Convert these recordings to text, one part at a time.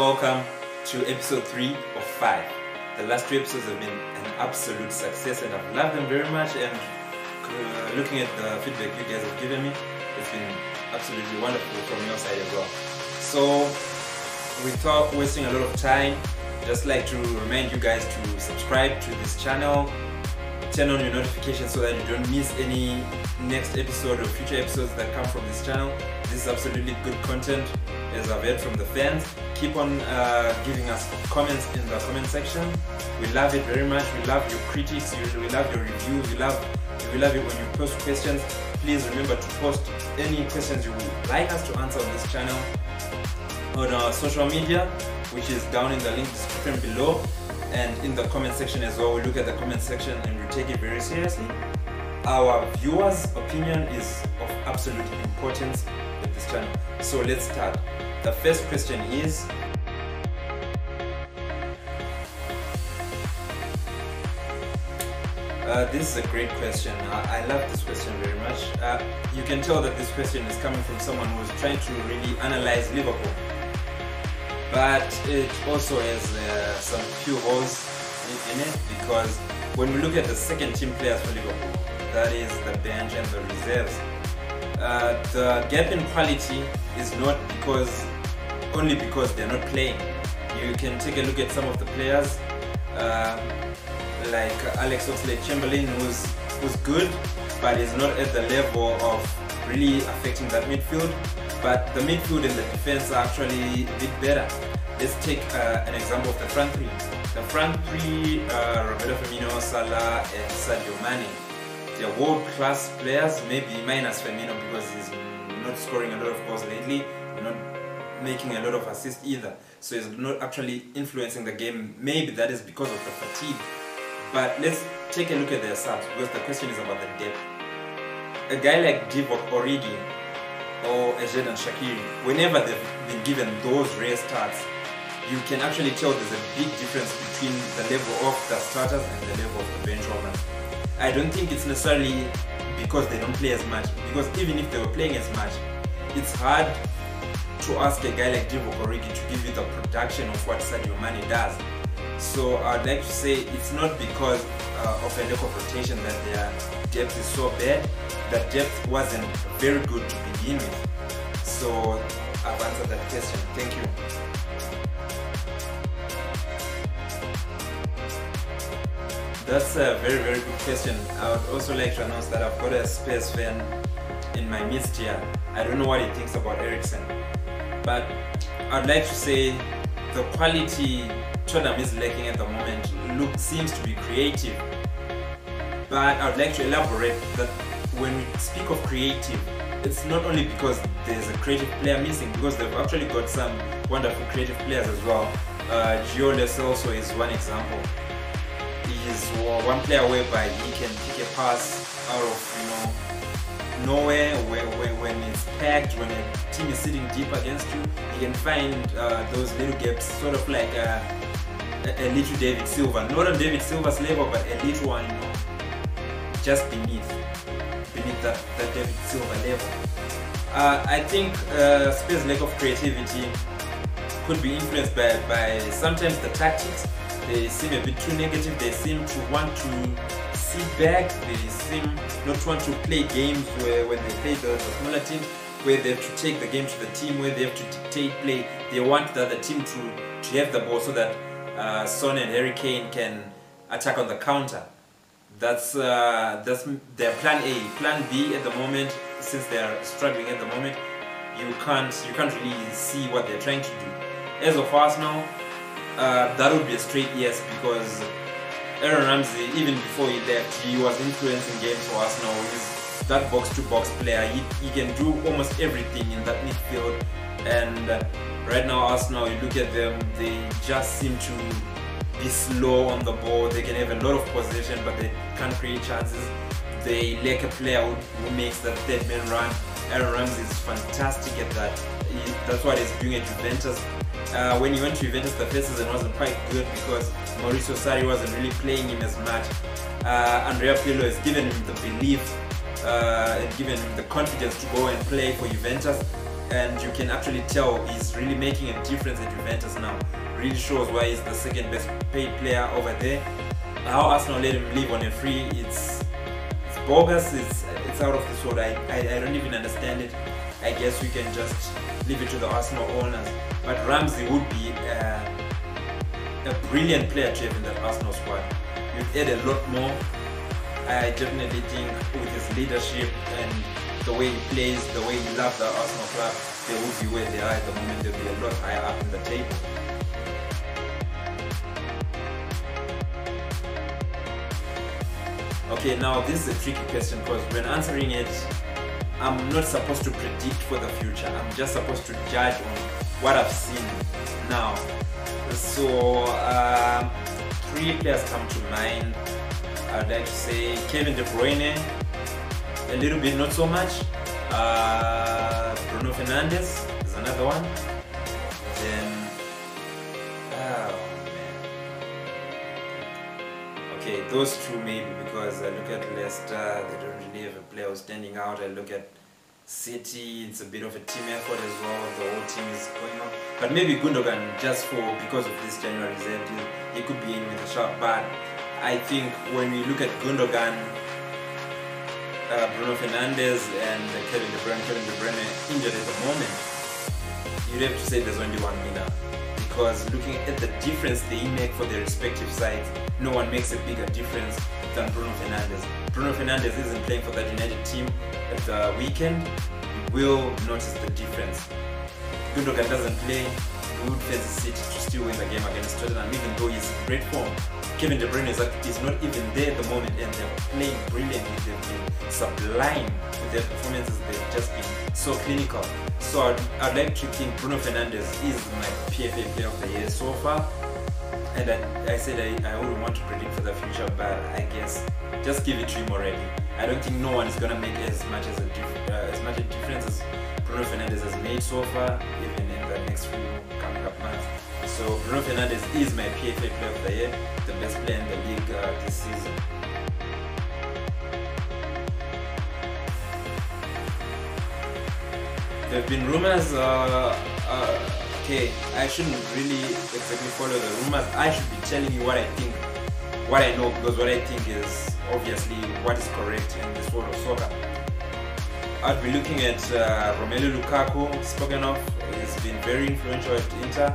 Welcome to episode 3 of 5. The last two episodes have been an absolute success and I've loved them very much and uh, looking at the feedback you guys have given me, it's been absolutely wonderful from your side as well. So without wasting a lot of time, just like to remind you guys to subscribe to this channel, turn on your notifications so that you don't miss any next episode or future episodes that come from this channel. This is absolutely good content as I've heard from the fans. Keep on uh, giving us comments in the comment section. We love it very much. We love your critics. We love your reviews. We love we love it when you post questions. Please remember to post any questions you would like us to answer on this channel on our social media, which is down in the link description below and in the comment section as well. We look at the comment section and we take it very seriously. Our viewers' opinion is of absolute importance with this channel. So let's start. The first question is Uh, this is a great question. I, I, love this question very much. Uh, you can tell that this question is coming from someone who's trying to really analyze Liverpool. But it also has uh, some few holes in, in, it because when we look at the second team players for Liverpool, that is the bench and the reserves, uh, the gap in quality is not because only because they're not playing. You can take a look at some of the players uh, like Alex Oxlade-Chamberlain who's, who's good but is not at the level of really affecting that midfield but the midfield and the defense are actually a bit better. Let's take uh, an example of the front three. The front three, uh, Roberto Firmino, Salah and Sadio Mane. They're world-class players, maybe minus Firmino because he's not scoring a lot of goals lately, not making a lot of assists either. So he's not actually influencing the game. Maybe that is because of the fatigue but let's take a look at their subs because the question is about the depth. A guy like Divock Origi or Xherdan Shaqiri, whenever they've been given those rare starts, you can actually tell there's a big difference between the level of the starters and the level of the bench warmers. I don't think it's necessarily because they don't play as much, because even if they were playing as much, it's hard to ask a guy like Divock Origi to give you the production of what Sadio Mane does. So I'd like to say it's not because uh, of a lack of rotation that their depth is so bad. That depth wasn't very good to begin with. So I've answered that question. Thank you. That's a very very good question. I would also like to announce that I've got a Spurs fan in my midst here. I don't know what he thinks about Eriksen, but I'd like to say the quality Tottenham is lacking at the moment look seems to be creative. But I would like to elaborate that when we speak of creative, it's not only because there's a creative player missing, because they've actually got some wonderful creative players as well. Uh, Lo Celso is one example. He is one player whereby he can pick a pass out of you know nowhere where, where, when it's packed, when a team is sitting deep against you, he can find uh, those little gaps, sort of like uh, a, little David Silva. Not on David Silva's level, but a little one, you know, just beneath, beneath that, that David Silva level. Uh, I think uh, Spurs' lack of creativity could be influenced by, by sometimes the tactics. They seem a bit too negative. They seem to want to sit back. They seem not to want to play games where when they play the, the smaller teams, where they have to take the game to the team, where they have to dictate play. They want the other team to, to have the ball so that uh, Son and Harry Kane can attack on the counter. That's uh, that's their plan A. Plan B at the moment, since they are struggling at the moment, you can't you can't really see what they're trying to do. As of Arsenal, uh, that would be a straight yes because Aaron Ramsey, even before he left, he was influencing games for Arsenal. He's that box-to-box -box player. He, he can do almost everything in that midfield, and Right now, Arsenal, you look at them, they just seem to be slow on the ball. They can have a lot of possession, but they can't create chances. They lack a player who, who makes that third man run. Aaron Ramsey is fantastic at that. He, that's what he's doing at Juventus. Uh, when he went to Juventus, the first season wasn't quite good because Maurizio Sarri wasn't really playing him as much. Uh, Andrea Pirlo has given him the belief uh, and given him the confidence to go and play for Juventus and you can actually tell he's really making a difference at Juventus now. Really shows why he's the second best paid player over there. How Arsenal let him leave on a free, it's it's bogus. It's out of this world. I, I, I don't even understand it. I guess we can just leave it to the Arsenal owners. But Ramsey would be uh, a brilliant player to have in that Arsenal squad. You'd add a lot more. I definitely think with his leadership and the way he plays, the way he loves the Arsenal club, they will be where they are at the moment. They'll be a lot higher up in the table. Okay, now this is a tricky question because when answering it, I'm not supposed to predict for the future. I'm just supposed to judge on what I've seen now. So, uh, three players come to mind. I'd like to say Kevin De Bruyne, a little bit, not so much. Uh, Bruno Fernandes is another one. Okay, those two maybe because I look at Leicester, they don't really have a player standing out. I look at City, it's a bit of a team effort as well. The whole team is going on. But maybe Gundogan, just for because of this January deal, he could be in with a shot. But I think when we look at Gundogan, uh, Bruno Fernandes and Kevin De Bruyne, Kevin De Bruyne injured at the moment, you'd have to say there's only one winner. Because looking at the difference they make for their respective sides, no one makes a bigger difference than Bruno Fernandes. Bruno Fernandes isn't playing for that United team at the weekend. You will notice the difference. Gundogan doesn't play, good City to still win the game against Tottenham, even though he's in great form. Kevin De Bruyne is, is not even there at the moment and they're playing brilliantly. They've been sublime with their performances. They've just been so clinical. So I'd, I'd like to think Bruno Fernandes is my PFA player of the year so far. And I, I said I, I wouldn't want to predict for the future, but I guess just give it to him already. I don't think no one is gonna make as much as a uh, as much a difference as Bruno Fernandes has made so far, next few coming up months. So Bruno Fernandes is my PFA player of the year, the best player in the league uh, this season. There have been rumors. Uh, uh, okay, I shouldn't really exactly follow the rumors. I should be telling you what I think, what I know, because what I think is obviously what is correct in this world of soccer. I'd be looking at uh, Romelu Lukaku, spoken of. He's been very influential at Inter.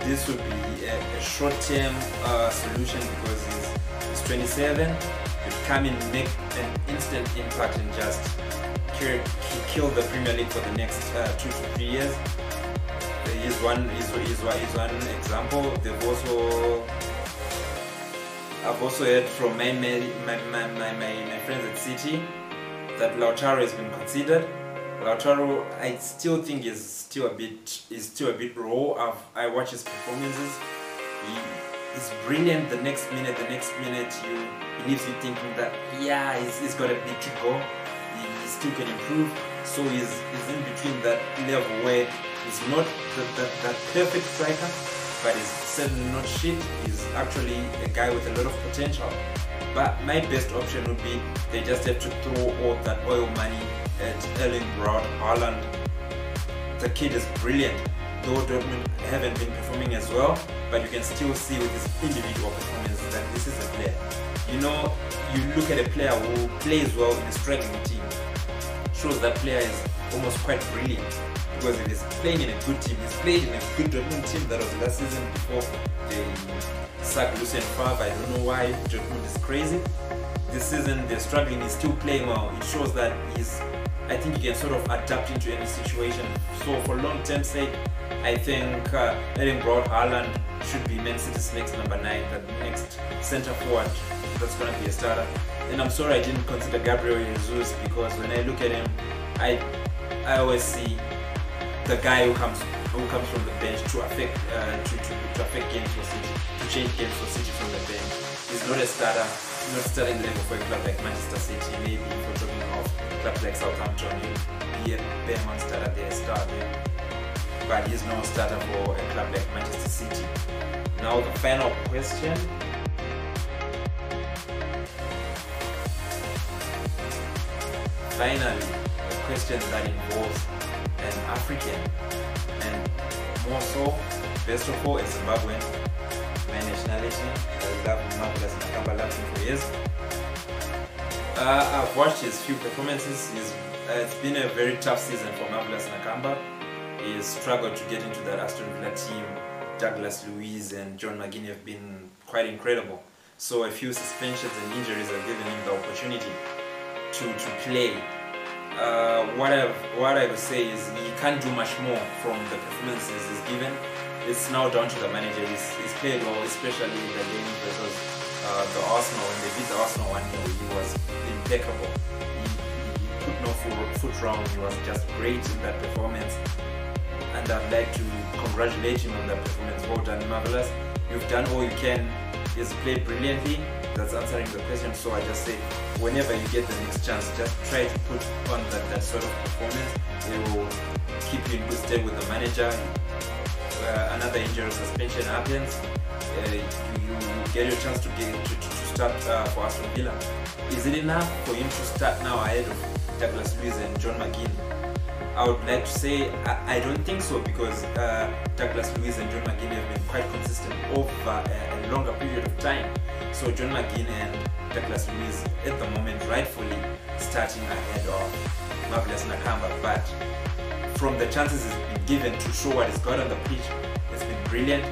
This would be a, a short-term uh, solution because he's, he's 27. He'd come in, make an instant impact, and just kill, kill the Premier League for the next uh, two to three years. He's one. He's, he's, he's one example. They've also I've also heard from my, my, my, my, my friends at City that Lautaro has been considered. Lautaro, I still think is still a bit is still a bit raw. I've, I watch his performances. He is brilliant. The next minute, the next minute, you he leaves you thinking that yeah, he's, he's got a bit to go. He, he still can improve. So he's, he's in between that level where he's not the, the, that perfect striker, but he's certainly not shit. He's actually a guy with a lot of potential. But my best option would be they just have to throw all that oil money at Erling Braut Haaland. The kid is brilliant. Though Dortmund haven't been performing as well, but you can still see with his individual performance that this is a player. You know, you look at a player who plays well in a struggling team, shows that player is almost quite brilliant. Because he's playing in a good team, he's played in a good Dortmund team that was last season before they sacked Lucien Favre. I don't know why Dortmund is crazy. This season they're struggling, he's still playing well. It shows that he's I think he can sort of adapt into any situation. So for long-term sake, I think uh, Erling Braut Haaland should be Man City's next number nine, the next centre forward that's going to be a starter. And I'm sorry I didn't consider Gabriel Jesus because when I look at him, I I always see the guy who comes who comes from the bench to affect uh, to, to, to affect games for City, to change games for City from the bench. He's not a starter, he's not starting level for a club like Manchester City. Maybe for talking of clubs like Southampton, he'll be a bare man starter there, star there. But he's not a starter for a club like Manchester City. Now the final question. Finally, a question that involves And more so, best of all, a Zimbabwean. My nationality, I love Marvelous Nakamba, loved him for years. Uh, I've watched his few performances. He's, uh, it's been a very tough season for Marvelous Nakamba. He struggled to get into that Aston Villa team. Douglas Luiz and John McGinn have been quite incredible. So a few suspensions and injuries have given him the opportunity to, to play. Uh, what I what I would say is he can't do much more from the performances he's given. It's now down to the manager. He's, he's played well, especially in the game versus uh, the Arsenal. When they beat the Arsenal one 0 he was impeccable. He, he put no foot, foot wrong. He was just great in that performance. And I'd like to congratulate him on that performance. Well done, marvelous. You've done all you can He's played brilliantly. That's answering the question. So I just say, whenever you get the next chance, just try to put on that, that sort of performance. It will keep you in good stead with the manager. Uh, another injury suspension happens. Uh, you, you, get your chance to get to, to, start uh, for Aston Villa. Is it enough for him to start now ahead of Douglas Luiz and John McGinn? I would like to say I, I don't think so because uh, Douglas Luiz and John McGinn have been quite consistent over a, longer period of time. So John McGinn and Douglas Luiz at the moment rightfully starting ahead of Marvelous Nakamba but from the chances he's been given to show what he's got on the pitch it's been brilliant,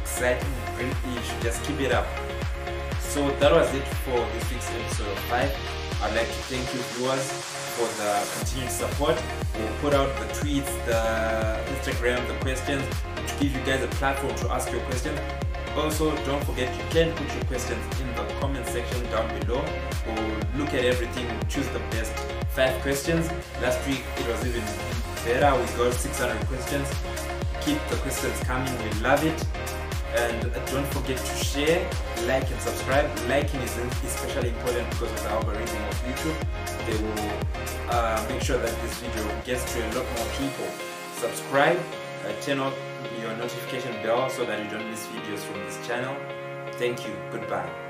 exciting, brilliant. you should just keep it up. So that was it for this week's episode of 5. I'd like to thank you viewers for the continued support. We'll put out the tweets, the Instagram, the questions to give you guys a platform to ask your questions. Also, don't forget you can put your questions in the comment section down below. We'll look at everything, choose the best five questions. Last week it was even better. We got 600 questions. Keep the questions coming. We love it and don't forget to share like and subscribe liking is especially important because of the algorithm of youtube they will uh, make sure that this video gets to a lot more people subscribe uh, turn on your notification bell so that you don't miss videos from this channel. Thank you. Goodbye